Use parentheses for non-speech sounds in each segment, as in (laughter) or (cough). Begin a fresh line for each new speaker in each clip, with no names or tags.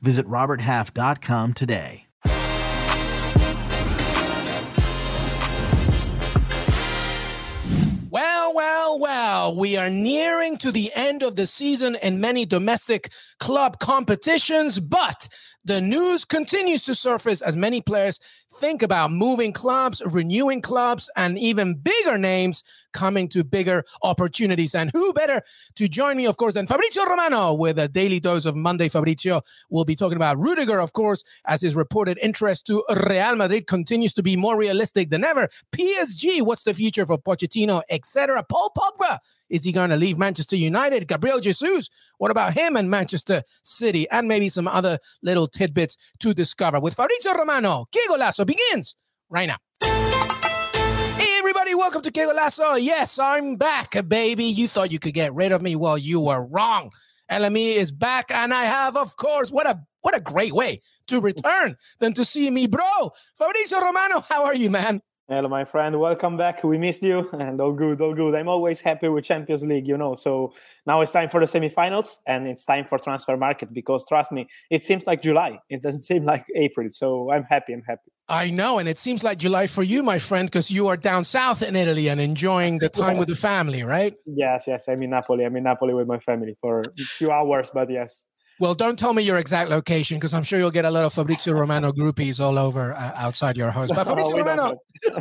Visit RobertHalf.com today.
Well, well, well, we are nearing to the end of the season in many domestic club competitions, but the news continues to surface as many players think about moving clubs, renewing clubs, and even bigger names coming to bigger opportunities. And who better to join me, of course, than Fabrizio Romano with a daily dose of Monday. Fabrizio will be talking about Rudiger, of course, as his reported interest to Real Madrid continues to be more realistic than ever. PSG, what's the future for Pochettino, etc. Paul Pogba, is he going to leave Manchester United? Gabriel Jesus, what about him and Manchester City? And maybe some other little tidbits to discover with Fabrizio Romano. Que Golazo begins right now. Hey, everybody, welcome to Que Golazo. Yes, I'm back, baby. You thought you could get rid of me? Well, you were wrong. LME is back, and I have, of course, what a what a great way to return than to see me, bro. Fabrizio Romano, how are you, man?
Hello, my friend. Welcome back. We missed you, (laughs) and all good, all good. I'm always happy with Champions League, you know. So now it's time for the semifinals, and it's time for transfer market because trust me, it seems like July. It doesn't (laughs) seem like April. So I'm happy. I'm happy.
I know, and it seems like July for you, my friend, because you are down south in Italy and enjoying the (laughs) time yes. with the family, right?
Yes, yes. I'm in Napoli. I'm in Napoli with my family for a few hours, but yes.
Well, don't tell me your exact location because I'm sure you'll get a lot of Fabrizio Romano groupies all over uh, outside your house. But (laughs) Fabrizio Romano, (laughs)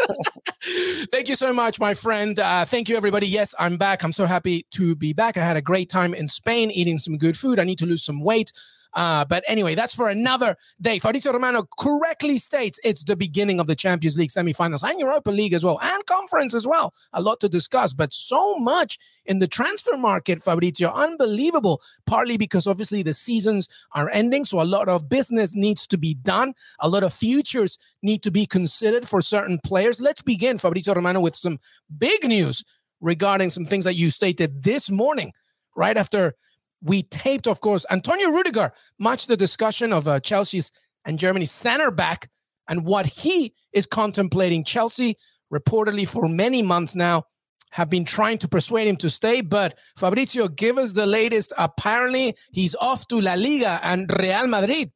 thank you so much, my friend. Uh, thank you, everybody. Yes, I'm back. I'm so happy to be back. I had a great time in Spain eating some good food. I need to lose some weight. Uh, but anyway, that's for another day. Fabrizio Romano correctly states it's the beginning of the Champions League semifinals and Europa League as well, and conference as well. A lot to discuss, but so much in the transfer market, Fabrizio, unbelievable. Partly because obviously the seasons are ending, so a lot of business needs to be done. A lot of futures need to be considered for certain players. Let's begin, Fabrizio Romano, with some big news regarding some things that you stated this morning, right after we taped, of course, Antonio Rudiger, much the discussion of uh, Chelsea's and Germany's center back and what he is contemplating. Chelsea, reportedly for many months now, have been trying to persuade him to stay. But Fabrizio, give us the latest. Apparently, he's off to La Liga and Real Madrid.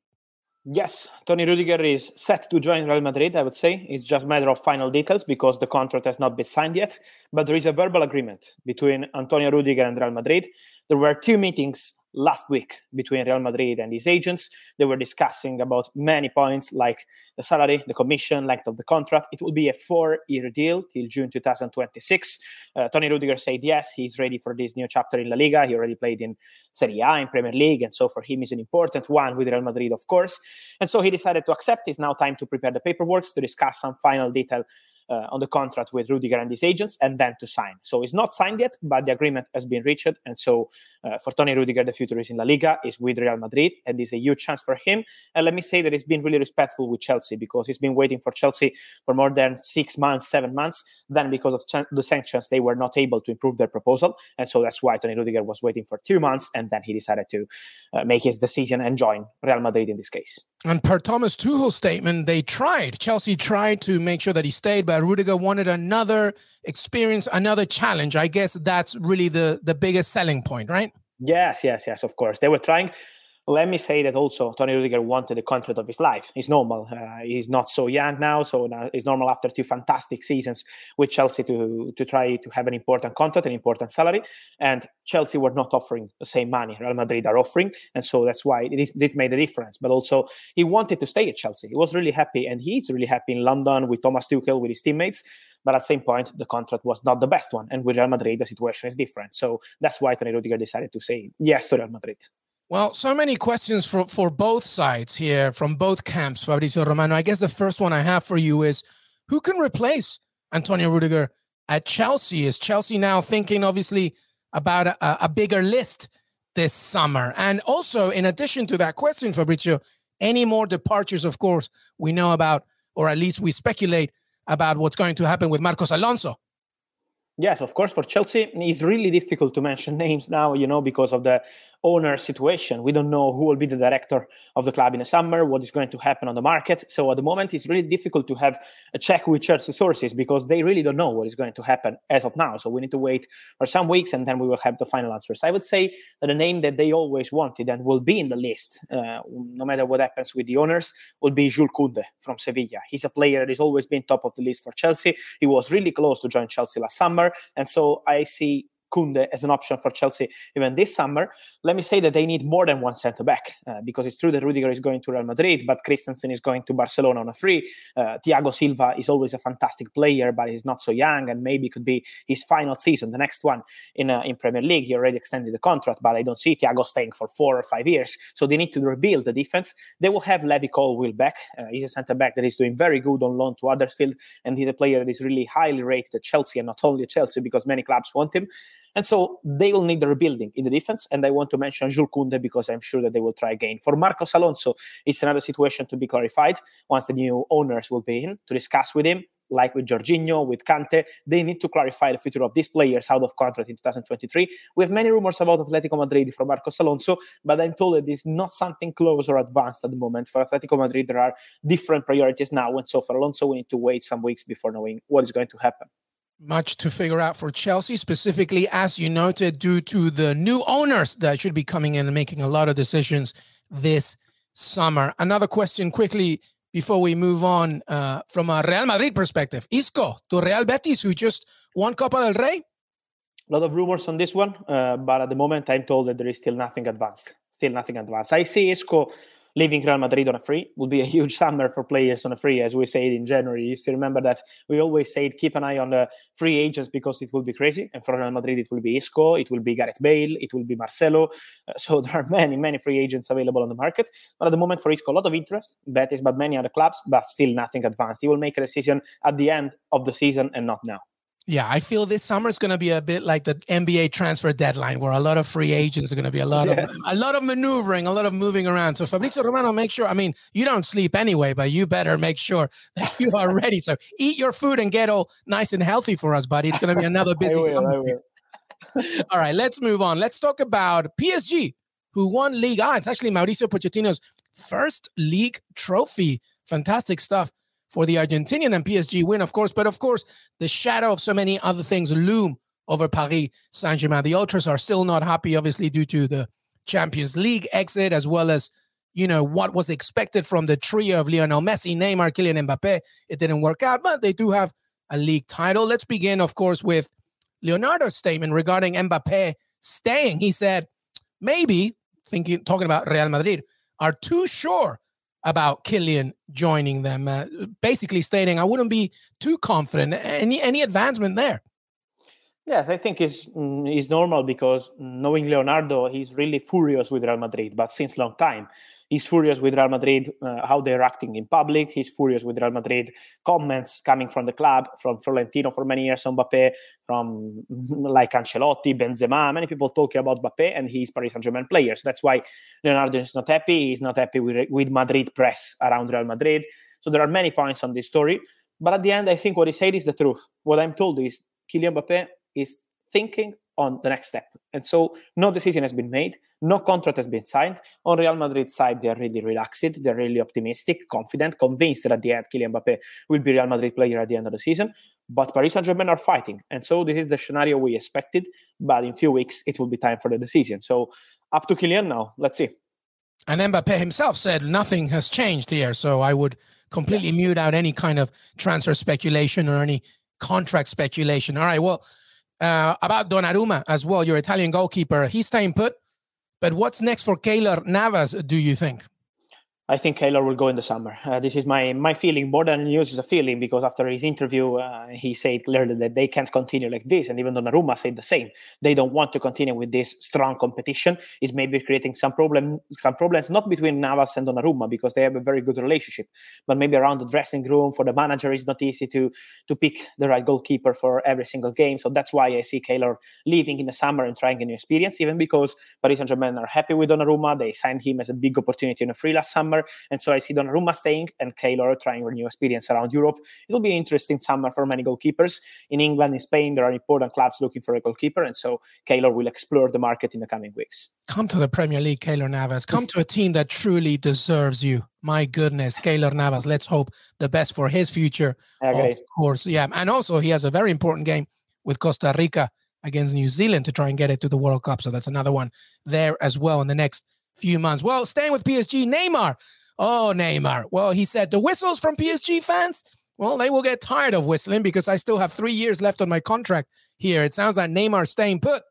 Yes, Tony Rudiger is set to join Real Madrid, I would say. It's just a matter of final details because the contract has not been signed yet. But there is a verbal agreement between Antonio Rudiger and Real Madrid. There were two meetings last week between Real Madrid and his agents. They were discussing about many points like the salary, the commission, length of the contract. It will be a four-year deal till June 2026. Uh, Tony Rudiger said yes, he's ready for this new chapter in La Liga. He already played in Serie A, in Premier League, and so for him is an important one with Real Madrid, of course. And so he decided to accept. It's now time to prepare the paperwork to discuss some final detail uh, on the contract with Rudiger and his agents, and then to sign. So it's not signed yet, but the agreement has been reached. And so uh, for Tony Rudiger, the future is in La Liga, is with Real Madrid, and is a huge chance for him. And let me say that he's been really respectful with Chelsea because he's been waiting for Chelsea for more than six months, seven months. Then because of ch- the sanctions, they were not able to improve their proposal, and so that's why Tony Rudiger was waiting for two months, and then he decided to uh, make his decision and join Real Madrid in this case.
And per Thomas Tuchel's statement, they tried. Chelsea tried to make sure that he stayed, but Rudiger wanted another experience, another challenge. I guess that's really the the biggest selling point, right?
Yes, yes, yes. Of course, they were trying let me say that also Tony Rudiger wanted the contract of his life. It's normal. Uh, he's not so young now, so now it's normal after two fantastic seasons with Chelsea to to try to have an important contract, an important salary. And Chelsea were not offering the same money Real Madrid are offering, and so that's why it made a difference. But also he wanted to stay at Chelsea. He was really happy, and he's really happy in London with Thomas Tuchel with his teammates. But at the same point, the contract was not the best one, and with Real Madrid, the situation is different. So that's why Tony Rudiger decided to say yes to Real Madrid.
Well, so many questions for, for both sides here from both camps, Fabrizio Romano. I guess the first one I have for you is who can replace Antonio Rudiger at Chelsea? Is Chelsea now thinking, obviously, about a, a bigger list this summer? And also, in addition to that question, Fabrizio, Any more departures, of course, we know about, or at least we speculate about what's going to happen with Marcos Alonso.
Yes, of course. For Chelsea, it's really difficult to mention (laughs) names now, you know, because of the owner situation. We don't know who will be the director of the club in the summer, what is going to happen on the market. So at the moment, it's really difficult to have a check with Chelsea sources because they really don't know what is going to happen as of now. So we need to wait for some weeks and then we will have the final answers. I would say that the name that they always wanted and will be in the list, uh, no matter what happens with the owners, will be Jules Koundé from Sevilla. He's a player that has always been top of the list for Chelsea. He was really close to join Chelsea last summer. And so I see Koundé as an option for Chelsea even this summer. Let me say that they need more than one centre back uh, because it's true that Rudiger is going to Real Madrid, but Christensen is going to Barcelona on a free. Uh, Thiago Silva is always a fantastic player, but he's not so young and maybe could be his final season, the next one in uh, in Premier League. He already extended the contract, but I don't see Thiago staying for four or five years. So they need to rebuild the defense. They will have Levi Colwill back. Uh, he's a centre back that is doing very good on loan to Huddersfield, and he's a player that is really highly rated at Chelsea and not only at Chelsea because many clubs want him. And so they will need the rebuilding in the defense. And I want to mention Jules Koundé because I'm sure that they will try again. For Marcos Alonso, it's another situation to be clarified once the new owners will be in to discuss with him. Like with Jorginho, with Kante, they need to clarify the future of these players out of contract in 2023. We have many rumors about Atletico Madrid for Marcos Alonso, but I'm told that it's not something close or advanced at the moment. For Atletico Madrid, there are different priorities now. And so for Alonso, we need to wait some weeks before knowing what is going to happen
much to figure out for Chelsea, specifically, as you noted, due to the new owners that should be coming in and making a lot of decisions this summer. Another question quickly before we move on uh, from a Real Madrid perspective. Isco to Real Betis, who just won Copa del Rey.
A lot of rumors on this one, uh, but at the moment, I'm told that there is still nothing advanced. Still nothing advanced. I see Isco leaving Real Madrid on a free would be a huge summer for players on a free, as we said in January. If you remember that we always said keep an eye on the free agents because it will be crazy. And for Real Madrid, it will be Isco, it will be Gareth Bale, it will be Marcelo. Uh, so (laughs) there are many, many free agents available on the market. But at the moment, for Isco, a lot of interest, Betis, but many other clubs, but still nothing advanced. He will make a decision at the end of the season and not now.
Yeah, I feel this summer is going to be a bit like the NBA transfer deadline, where a lot of free agents are going to be a lot yes. of a lot of maneuvering, a lot of moving around. So Fabrizio Romano, make sure. I mean, you don't sleep anyway, but you better make sure that you are ready. So eat your food and get all nice and healthy for us, buddy. It's going to be another (laughs) busy will, summer. (laughs) all right, let's move on. Let's talk about PSG, who won League Ah, It's actually Mauricio Pochettino's first league trophy. Fantastic stuff for the Argentinian and PSG win, of course. But of course, the shadow of so many other things loom over Paris Saint Germain. The Ultras are still not happy, obviously, due to the Champions League exit, as well as you know what was expected from the trio of Lionel Messi, Neymar, Kylian Mbappe. It didn't work out, but they do have a league title. Let's begin, of course, with Leonardo's statement regarding Mbappe staying. He said, maybe thinking talking about Real Madrid are too sure about Kylian joining them, uh, basically stating I wouldn't be too confident. Any any advancement there?
Yes, I think it's mm, it's normal because knowing Leonardo, he's really furious with Real Madrid, but since long time. He's furious with Real Madrid, uh, how they're acting in public. He's furious with Real Madrid comments coming from the club, from Florentino for many years on Mbappe, from (laughs) like Ancelotti, Benzema. Many people talking about Mbappe, and he's Paris Saint Germain players. That's why Leonardo is not happy. He's not happy with, with Madrid press around Real Madrid. So there are many points on this story. But at the end, I think what he said is the truth. What I'm told is Kylian Mbappe is thinking on the next step. And so no decision has been made, no contract has been signed. On Real Madrid side, they're really relaxed, they're really optimistic, confident, convinced that at the end Kylian Mbappe will be Real Madrid player at the end of the season. But Paris Saint-Germain are fighting. And so this is the scenario we expected, but in few weeks it will be time for the decision. So up to Kylian now. Let's see.
And Mbappe himself said nothing has changed here. So I would completely yes. mute out any kind of transfer speculation or any contract speculation. All right. Well, uh, about Donnarumma as well, your Italian goalkeeper. He's staying put. But what's next for Keylor Navas, do you think?
I think Keylor will go in the summer. Uh, this is my my feeling. More than news is a feeling because after his interview, uh, he said clearly that they can't continue like this, and even Donnarumma said the same. They don't want to continue with this strong competition. It's maybe creating some problem, some problems not between Navas and Donnarumma because they have a very good relationship, but maybe around the dressing room for the manager, it's not easy to to pick the right goalkeeper for every single game. So that's why I see Keylor leaving in the summer and trying a new experience. Even because Paris Saint Germain are happy with Donnarumma, they signed him as a big opportunity in a free last summer summer. And so I see Donnarumma staying and Keylor trying a new experience around Europe. It'll be an interesting summer for many goalkeepers. In England, in Spain, there are important clubs looking for a goalkeeper. And so Keylor will explore the market in the coming weeks.
Come to the Premier League, Keylor Navas. Come to a team that truly deserves you. My goodness, Keylor Navas. Let's hope the best for his future. Of course. Yeah. And also, he has a very important game with Costa Rica against New Zealand to try and get it to the World Cup. So that's another one there as well in the next few months. Well, staying with PSG, Neymar. Oh, Neymar. Well, he said the whistles from PSG fans, well, they will get tired of whistling because I still have three years left on my contract here. It sounds like Neymar staying put.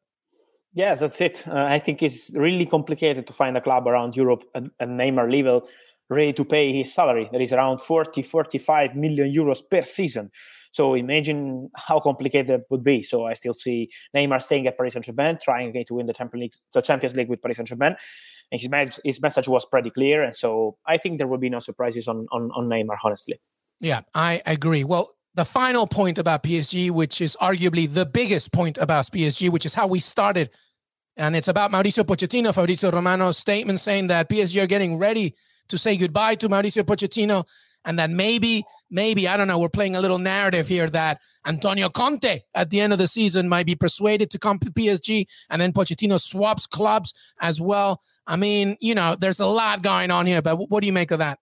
Yes, that's it. Uh, I think it's really complicated to find a club around Europe at, Neymar level ready to pay his salary. That is around 40, 45 million euros per season. So imagine how complicated that would be. So I still see Neymar staying at Paris Saint-Germain, trying again to win the Champions League, the Champions League with Paris Saint-Germain. And his, me- his message was pretty clear. And so I think there will be no surprises on, on, on Neymar, honestly.
Yeah, I agree. Well, the final point about PSG, which is arguably the biggest point about PSG, which is how we started. And it's about Mauricio Pochettino, Fabrizio Romano's statement saying that PSG are getting ready to say goodbye to Mauricio Pochettino and that maybe, maybe, I don't know, we're playing a little narrative here that Antonio Conte at the end of the season might be persuaded to come to PSG and then Pochettino swaps clubs as well. I mean, you know, there's a lot going on here, but what do you make of that?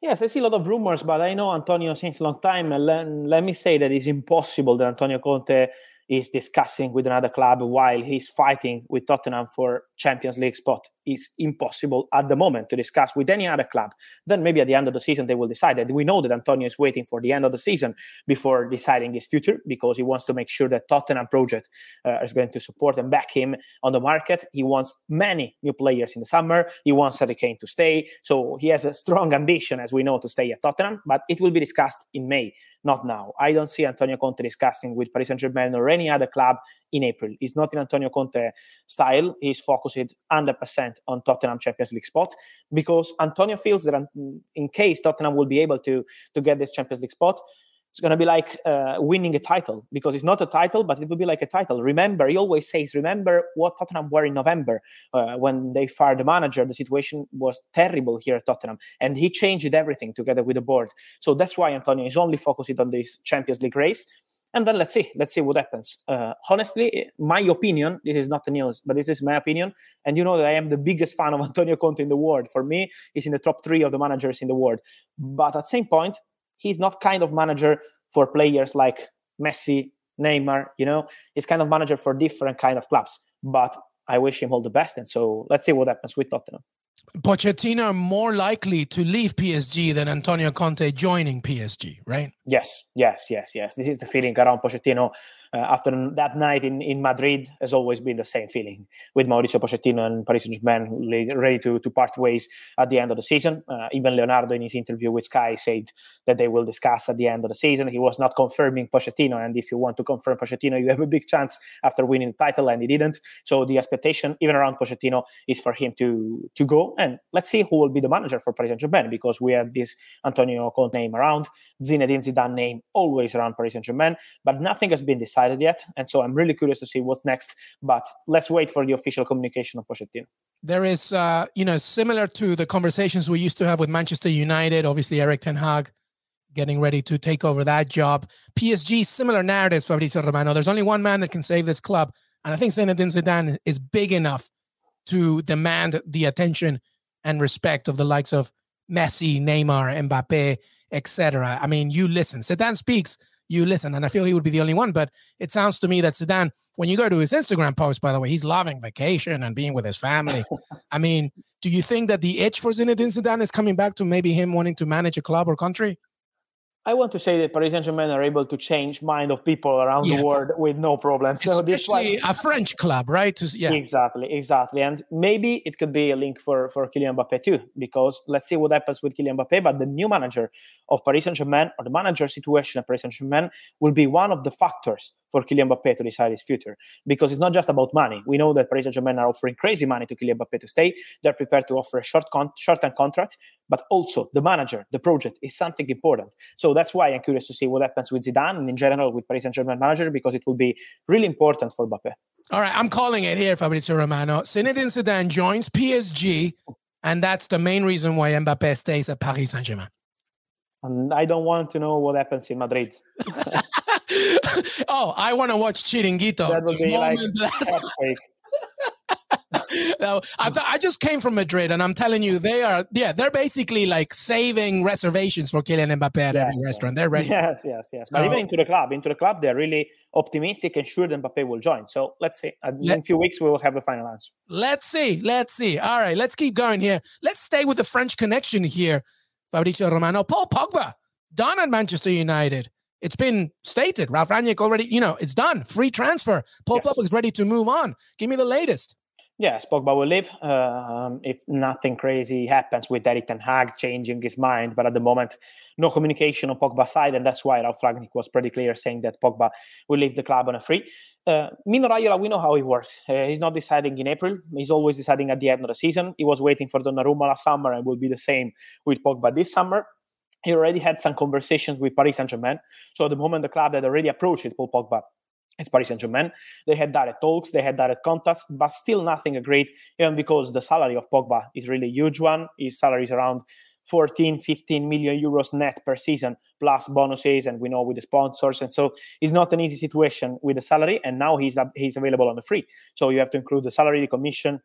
Yes, I see a lot of rumors, but I know Antonio since a long time. Let, let me say that it's impossible that Antonio Conte is discussing with another club while he's fighting with Tottenham for Champions League spot is impossible at the moment to discuss with any other club. Then maybe at the end of the season they will decide that we know that Antonio is waiting for the end of the season before deciding his future because he wants to make sure that Tottenham project uh, is going to support and back him on the market. He wants many new players in the summer. He wants Harry Kane to stay. So he has a strong ambition, as we know, to stay at Tottenham, but it will be discussed in May, not now. I don't see Antonio Conte discussing with Paris Saint-Germain or any other club in April. It's not in Antonio Conte style. He's focused 100% on Tottenham Champions League spot because Antonio feels that in case Tottenham will be able to to get this Champions League spot, it's going to be like uh, winning a title because it's not a title, but it will be like a title. Remember, he always says, remember what Tottenham were in November uh, when they fired the manager. The situation was terrible here at Tottenham, and he changed everything together with the board. So that's why Antonio is only focused on this Champions League race and then let's see let's see what happens. Uh, honestly my opinion this is not the news but this is my opinion. And you know that i am the biggest fan of (laughs) antonio conte in the world. For me he's in the top three of the managers in the world. But at the same point he's not kind of manager for players like messi neymar you know? He's kind of manager for different kind of clubs. But i wish him all the best. And so let's see what happens with tottenham
Pochettino more likely to leave PSG than Antonio Conte joining PSG, right?
Yes, yes, yes, yes. This is the feeling around Pochettino uh, after that night in, in Madrid has always been the same feeling with Mauricio Pochettino and Paris Saint-Germain ready to, to part ways at the end of the season. Uh, even Leonardo in his interview with Sky said that they will discuss at the end of the season. He was not confirming Pochettino, and if you want to confirm Pochettino, you have a big chance after winning the title, and he didn't. So the expectation, even around Pochettino, is for him to to go. And let's see who will be the manager for Paris Saint-Germain because we had this Antonio Conte name around, Zinedine Zidane name always around Paris Saint-Germain, but nothing has been decided decided yet. And so I'm really curious to see what's next. But let's wait for the official communication of Pochettino.
There is, uh, you know, similar to the conversations we used to have with Manchester United, obviously Erik Ten Hag getting ready to take over that job. PSG, similar narratives, Fabrizio Romano. There's only one man that can save this club. And I think Zinedine Zidane is big enough to demand the attention and respect of the likes of Messi, Neymar, Mbappe, etc. I mean, you listen. Zidane speaks you listen. And I feel he would be the only one. But it sounds to me that Zidane, when you go to his Instagram post, by the way, he's loving vacation and being with his family. (laughs) I mean, do you think that the itch for Zinedine Zidane is coming back to maybe him wanting to manage a club or country?
I want to say that Paris Saint Germain are able to change mind of people around yeah. the world with no problem.
So Especially this a French club, right?
Yeah. Exactly, exactly. And maybe it could be a link for for Kylian Mbappe too, because let's see what happens with Kylian Mbappe. But the new manager of Paris Saint Germain or the manager situation at Paris Saint Germain will be one of the factors for Kylian Mbappe to decide his future because it's not just about money. We know that Paris Saint-Germain are offering crazy money to Kylian Mbappe to stay. They're prepared to offer a short con- short-term contract, but also the manager, the project is something important. So that's why I'm curious to see what happens with Zidane and in general with Paris Saint-Germain manager because it will be really important for Mbappe.
All right, I'm calling it here, Fabrizio Romano. Zinedine Zidane joins PSG And that's the main reason why Mbappe stays at Paris Saint Germain.
And I don't want to know what happens in Madrid. (laughs) (laughs)
oh, I want to watch Chiringuito.
That would be like (laughs) (laughs)
no, I, just came from Madrid, and I'm telling you, they are yeah, they're basically like saving reservations for Kylian Mbappe at yes, every restaurant. They're ready.
Yes, yes, yes. So, but even into the club, into the club, they're really optimistic and sure that Mbappe will join. So let's see. In a few weeks, we will have the final answer.
Let's see. Let's see. All right, let's keep going here. Let's stay with the French connection here. Fabrizio Romano, Paul Pogba, done at Manchester United. It's been stated. Ralph Rangnick already, you know, it's done. Free transfer. Paul yes. Pogba is ready to move on. Give me the latest.
Yes, Pogba will leave um, if nothing crazy happens with Erik Ten Hag changing his mind. But at the moment, no communication on Pogba's side, and that's why Ralph Rangnick was pretty clear saying that Pogba will leave the club on a free. Uh, Mino Raiola, we know how he works. Uh, he's not deciding in April. He's always deciding at the end of the season. He was waiting for Donnarumma last summer and will be the same with Pogba this summer. He already had some conversations with Paris Saint-Germain. So at the moment, the club had already approached Paul Pogba it's Paris Saint Germain. They had direct talks, they had direct contacts, but still nothing agreed, even because the salary of Pogba is really huge one. His salary is around 14, 15 million euros net per season, plus bonuses, and we know with the sponsors. And so it's not an easy situation with the salary. And now he's he's available on the free. So you have to include the salary, the commission.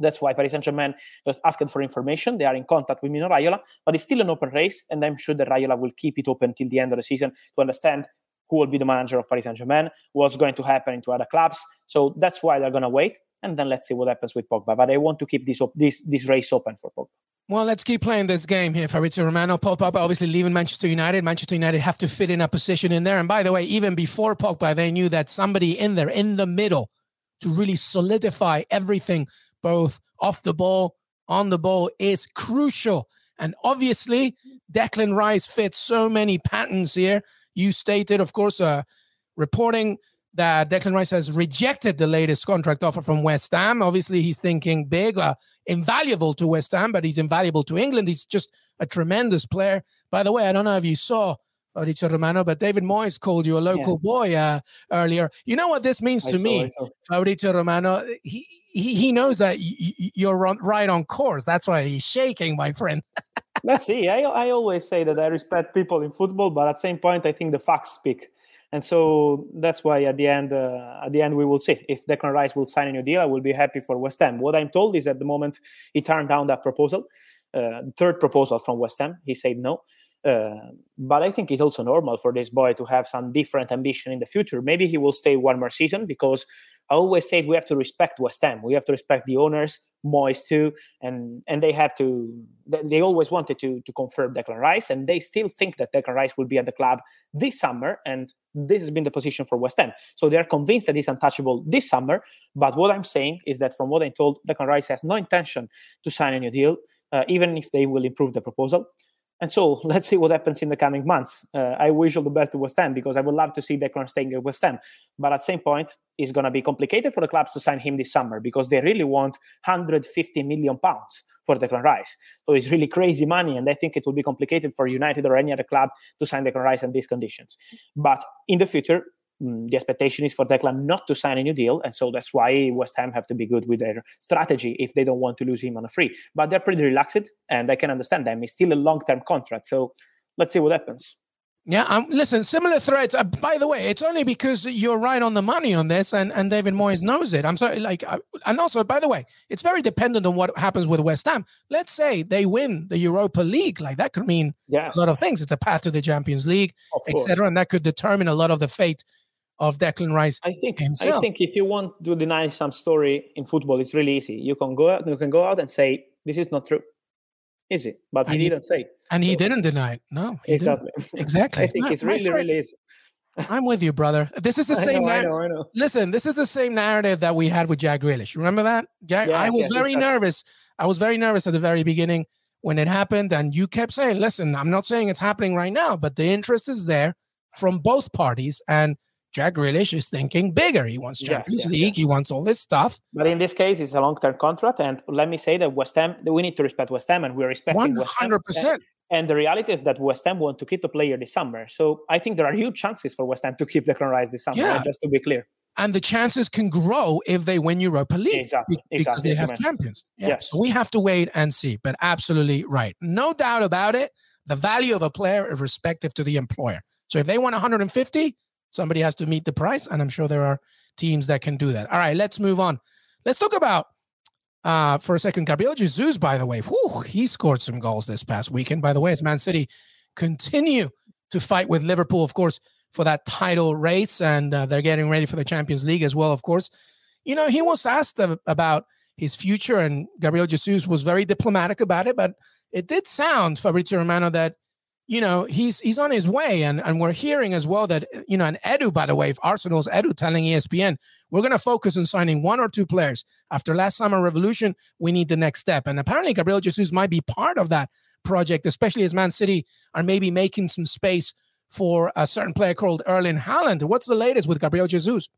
That's why Paris Saint Germain just asked for information. They are in contact with Mino Raiola, but it's still an open race. And I'm sure that Raiola will keep it open till the end of the season to understand who will be the manager of Paris Saint Germain, what's going to happen into other clubs. So that's why they're going to wait, and then let's see what happens with Pogba. But they want to keep this op- this this race open for Pogba.
Well, let's keep playing this game here. Fabrizio Romano, Pogba obviously leaving Manchester United. Manchester United have to fit in a position in there. And by the way, even before Pogba, they knew that somebody in there, in the middle, to really solidify everything, both off the ball, on the ball, is crucial. And obviously, Declan Rice fits so many patterns here you stated, of course, uh, reporting that Declan Rice has rejected the latest contract offer from West Ham. Obviously, he's thinking big, uh, invaluable to West Ham, but he's invaluable to England. He's just a tremendous player. By the way, I don't know if you saw Fabrizio Romano, but David Moyes called you a local yes. boy uh, earlier. You know what this means I to saw, me, Fabrizio Romano? He, he, he knows that you're right on course. That's why he's shaking, my friend. (laughs)
Let's see. I, I always say that I respect people in football, but at the same point, I think the facts speak. And so that's why at the end, uh, at the end, we will see if Declan Rice will sign a new deal. I will be happy for West Ham. What I'm told is at the moment he turned down that proposal, uh, third proposal from West Ham. He said no. Uh, but I think it's also normal for this boy to have some different ambition in the future. Maybe he will stay one more season because I always said we have to respect West Ham. We have to respect the owners, Moyes too, and and they have to. They always wanted to to confirm Declan Rice, and they still think that Declan Rice will be at the club this summer, and this has been the position for West Ham. So they are convinced that he's untouchable this summer. But what I'm saying is that from what I'm told, Declan Rice has no intention to sign a new deal, uh, even if they will improve the proposal. And so (laughs) let's see what happens in the coming months. Uh, I wish all the best to West Ham because I would love to see Declan staying at West Ham. But at the same point, it's going to be complicated for the clubs to sign him this summer because they really want 150 million pounds for Declan Rice. So it's really crazy money. And I think it will be complicated for United or any other club to sign Declan Rice in these conditions. But in the future, Mm, the expectation is for Declan not to sign a new deal, and so that's why West Ham have to be good with their strategy if they don't want to lose him on a free. But they're pretty relaxed, and I can understand them. It's still a long-term contract, so let's see what happens.
Yeah, um, listen, similar threats. Uh, by the way, it's only because you're right on the money on this, and, and David Moyes knows it. I'm sorry, like, uh, and also, by the way, it's very dependent on what happens with West Ham. Let's say they win the Europa League, like that could mean yes. a lot of things. It's a path to the Champions League, etc., and that could determine a lot of the fate of Declan Rice.
I think
himself.
I think if you want to deny some story in football, it's really easy. You can go out, you can go out and say this is not true. Easy, but he, he didn't say.
And he so, didn't deny it. No,
exactly.
Didn't. (laughs) Exactly.
I think no, it's really, really easy. (laughs)
I'm with you, brother. This is the same.
I know, I know, I know.
Listen, this is the same narrative that we had with Jack Grealish. Remember that? Jack, yes, I was yes, very exactly. nervous. I was very nervous at the very beginning when it happened, and you kept saying, "Listen, I'm not saying it's happening right now, but the interest is there from both parties." And Jack Grealish is thinking bigger. He wants Champions League. He wants all this stuff.
But in this case, it's a long-term contract, and let me say that West Ham. We need to respect West Ham, and we're respecting
one hundred percent.
And the reality is that West Ham want to keep the player this summer. So I think there are huge chances for West Ham to keep the Rice this summer. Yeah. Just to be clear.
and the chances can grow if they win Europa League
exactly, because exactly,
they have champions. Yeah. Yes. So we have to wait and see. But absolutely right, no doubt about it. The value of a player is respective to the employer. So if they want 150, somebody has to meet the price, and I'm sure there are teams that can do that. All right, let's move on. Let's talk about uh, for a second. Gabriel Jesus, by the way, whew, he scored some goals this past weekend. By the way, as Man City continue to fight with Liverpool, of course, for that title race, and uh, they're getting ready for the Champions League as well, of course. You know, he was asked about his future, and Gabriel Jesus was very diplomatic about it, but it did sound, Fabrizio Romano, that you know he's he's on his way, and and we're hearing as well that you know, and Edu, by the way, Arsenal's Edu telling ESPN, we're going to focus on signing one or two players. After last summer revolution, we need the next step, and apparently Gabriel Jesus might be part of that project, especially as Man City are maybe making some space for a certain player called Erling Haaland. What's the latest with Gabriel Jesus?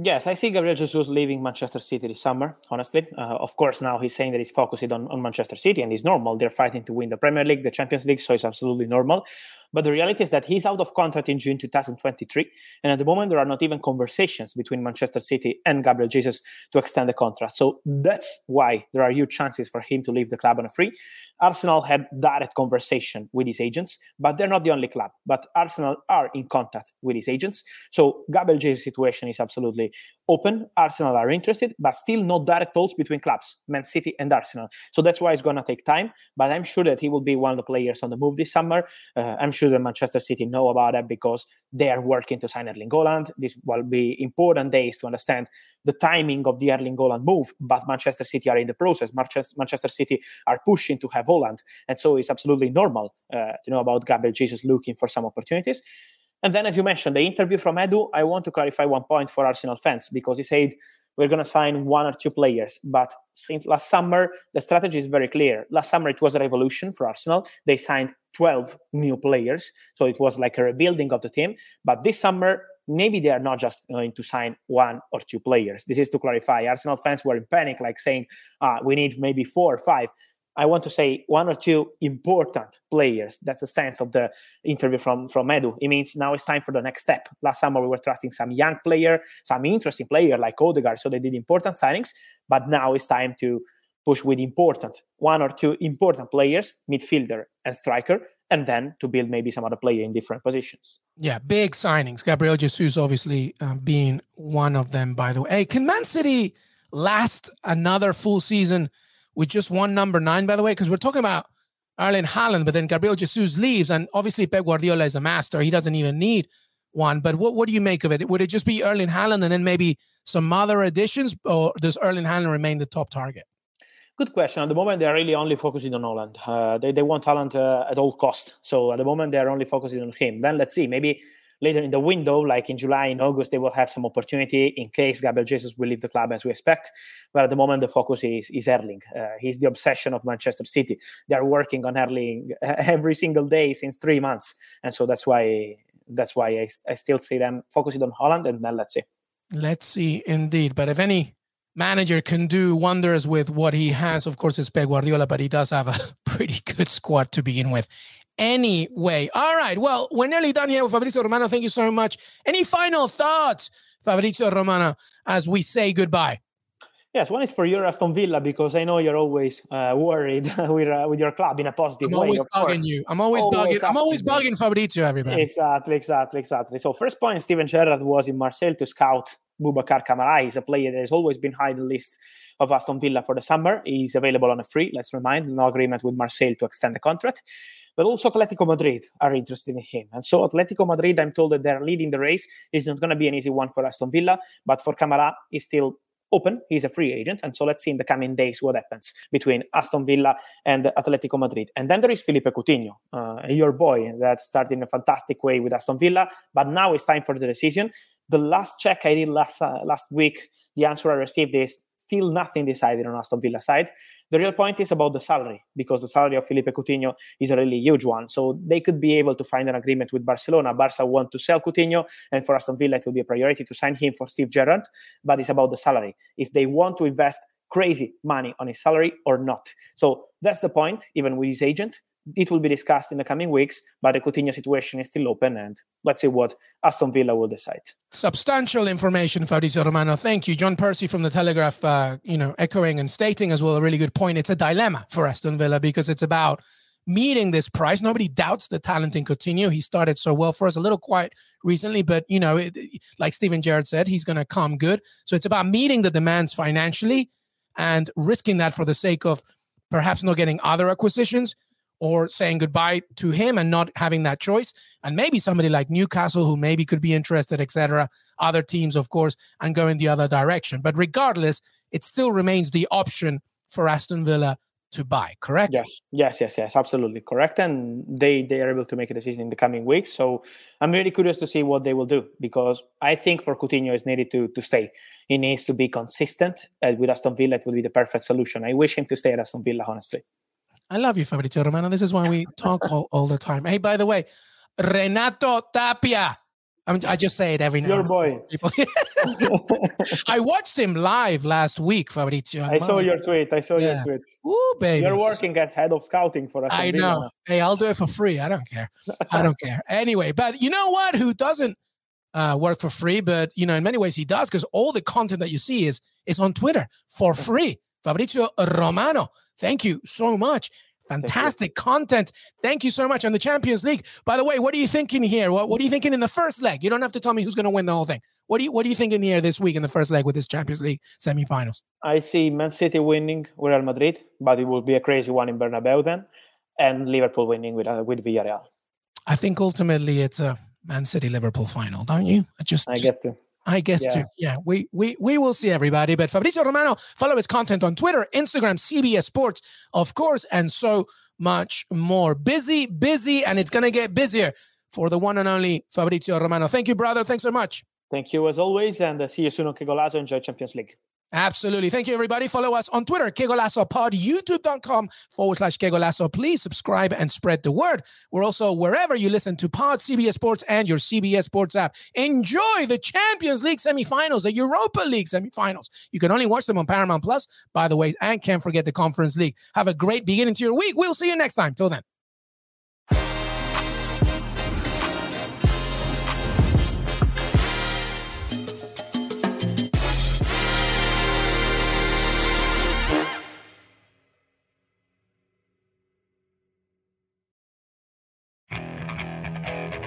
Yes, I see Gabriel Jesus leaving Manchester City this summer, honestly. Uh, of course, now he's saying that he's focused on, on Manchester City and it's normal. They're fighting to win the Premier League, the Champions League, so it's absolutely normal. But the reality is that he's out of contract in June 2023. And at the moment, there are not even conversations between Manchester City and Gabriel Jesus to extend the contract. So that's why there are huge chances for him to leave the club on a free. Arsenal had direct conversation with his agents, but they're not the only club. But Arsenal are in contact with his agents. So Gabriel Jesus' situation is absolutely open. Arsenal are interested, but still no direct talks between clubs, Man City and Arsenal. So that's why it's going to take time. But I'm sure that he will be one of the players on the move this summer. Uh, I'm sure that Manchester City know about it because they are working to sign Erling Haaland. This will be important days to understand the timing of the Erling Haaland move. But Manchester City are in the process. Manchester City are pushing to have Haaland, and so it's absolutely normal uh, to know about Gabriel Jesus looking for some opportunities. And then, as you mentioned, the interview from Edu, I want to clarify one point for Arsenal fans because he said we're going to sign one or two players. But since last summer, the strategy is very clear. Last summer, it was a revolution for Arsenal. They signed 12 new players. So it was like a rebuilding of the team. But this summer, maybe they are not just going to sign one or two players. This is to clarify. Arsenal fans were in panic, like saying, ah, we need maybe four or five. I want to say one or two important players. That's the sense of the interview from from Edu. It means now it's time for the next step. Last summer we were trusting some young player, some interesting player like Odegaard, so they did important signings. But now it's time to push with important one or two important players, midfielder and striker, and then to build maybe some other player in different positions.
Yeah, big signings. Gabriel Jesus obviously uh, being one of them. By the way, hey, can Man City last another full season? With just one number nine, by the way, because we're talking about Erling Haaland, but then Gabriel Jesus leaves, and obviously Pep Guardiola is a master; he doesn't even need one. But what, what do you make of it? Would it just be Erling Haaland and then maybe some other additions, or does Erling Haaland remain the top target?
Good question. At the moment, they are really only focusing on Haaland. Uh, they, they want Haaland uh, at all costs. So at the moment, they are only focusing on him. Then let's see. Maybe later in the window, like in July, in August, they will have some opportunity in case Gabriel Jesus will leave the club as we expect. But at the moment, the focus is, is Erling. Uh, he's the obsession of Manchester City. They are working on Erling (laughs) every single day since three months. And so that's why that's why I, I still see them focusing on Haaland and then let's see.
Let's see indeed. But if any manager can do wonders with what he has, of course, it's Pep Guardiola, but he does have a (laughs) pretty good squad to begin with anyway. All right. Well, we're nearly done here with Fabrizio Romano. Thank you so much. Any final thoughts, Fabrizio Romano, as we say goodbye?
Yes, one is for your Aston Villa because I know you're always uh, worried (laughs) with uh, with your club in a positive
I'm
way.
Always bugging course. you. I'm always, always bugging. I'm always bugging Fabrizio. Everybody.
Exactly, exactly, exactly. So first point, Steven Gerrard was in Marseille to scout Boubacar Kamara. He's a player that has always been high in the list of Aston Villa for the summer. He's available on a free. Let's remind, no agreement with Marseille to extend the contract but also Atletico Madrid are interested in him. And so Atletico Madrid, I'm told that they're leading the race. It's not going to be an easy one for Aston Villa, but for Kamara, he's still open. He's a free agent. And so let's see in the coming days what happens between Aston Villa and Atletico Madrid. And then there is Philippe Coutinho, uh, your boy, that started in a fantastic way with Aston Villa. But now it's time for the decision. The last check I did last uh, last week, the answer I received is still nothing decided on Aston Villa side. The real point is about the salary because the salary of Philippe Coutinho is a really huge one. So they could be able to find an agreement with Barcelona. Barca want to sell Coutinho, and for Aston Villa, it will be a priority to sign him for Steve Gerrard. But it's about the salary. If they want to invest crazy money on his salary or not. So that's the point, even with his agent it will be discussed in the coming weeks, but the Coutinho situation is still open, and let's see what Aston Villa will decide.
Substantial information, Fabrizio Romano. Thank you, John Percy from the Telegraph. Uh, you know, echoing and stating as well a really good point. It's a dilemma for Aston Villa because it's about meeting this price. Nobody doubts the talent in Coutinho. He started so well for us, a little quiet recently, but you know, it, like Steven Gerrard said, he's going to come good. So it's about meeting the demands financially and risking that for the sake of perhaps not getting other acquisitions or saying goodbye to him and not having that choice. And maybe somebody like Newcastle, who maybe could be interested, etc. Other teams, of course, and go in the other direction. But regardless, it still remains the option for Aston Villa to buy correct
yes yes yes yes absolutely correct and they they are able to make a decision in the coming weeks so i'm really curious to see what they will do because i think for coutinho is needed to to stay he needs to be consistent and with aston villa it will be the perfect solution i wish him to stay at aston villa honestly
i love you fabrizio romano this is why we talk all, all the time hey by the way renato tapia I'm, i just say it every
now. Your boy. (laughs)
I watched him live last week, Fabrizio.
I saw your tweet. I saw yeah. your tweet.
Ooh, baby.
You're working as head of scouting for us.
I know. Hey, I'll do it for free. I don't care. I don't care. Anyway, but you know what? Who doesn't uh, work for free? But you know, in many ways, he does because all the content that you see is is on Twitter for free. Fabrizio Romano. Thank you so much. Fantastic content. Thank you so much on the Champions League. By the way, what are you thinking here? What, what are you thinking in the first leg? You don't have to tell me who's going to win the whole thing. What are you What are you thinking here this week in the first leg with this Champions League semifinals?
I see Man City winning Real Madrid, but it will be a crazy one in Bernabeu then, and Liverpool winning with uh, with Villarreal.
I think ultimately it's a Man City Liverpool final, don't you?
I just I just, guess too.
I guess yeah. too. Yeah, we we we will see everybody. But Fabrizio Romano, follow his content on Twitter, Instagram, CBS Sports, of course, and so much more. Busy, busy, and it's gonna get busier for the one and only Fabrizio Romano. Thank you, brother. Thanks so much.
Thank you as always, and uh, see you soon on Que Golazo. Enjoy Champions League.
Absolutely. Thank you, everybody. Follow us on Twitter, Que Golazo Pod, youtube.com forward slash QueGolazo. Please subscribe and spread the word. We're also wherever you listen to Pod, CBS Sports, and your CBS Sports app. Enjoy the Champions League semifinals, the Europa League semifinals. You can only watch them on Paramount Plus, by the way, and can't forget the Conference League. Have a great beginning to your week. We'll see you next time. Till then.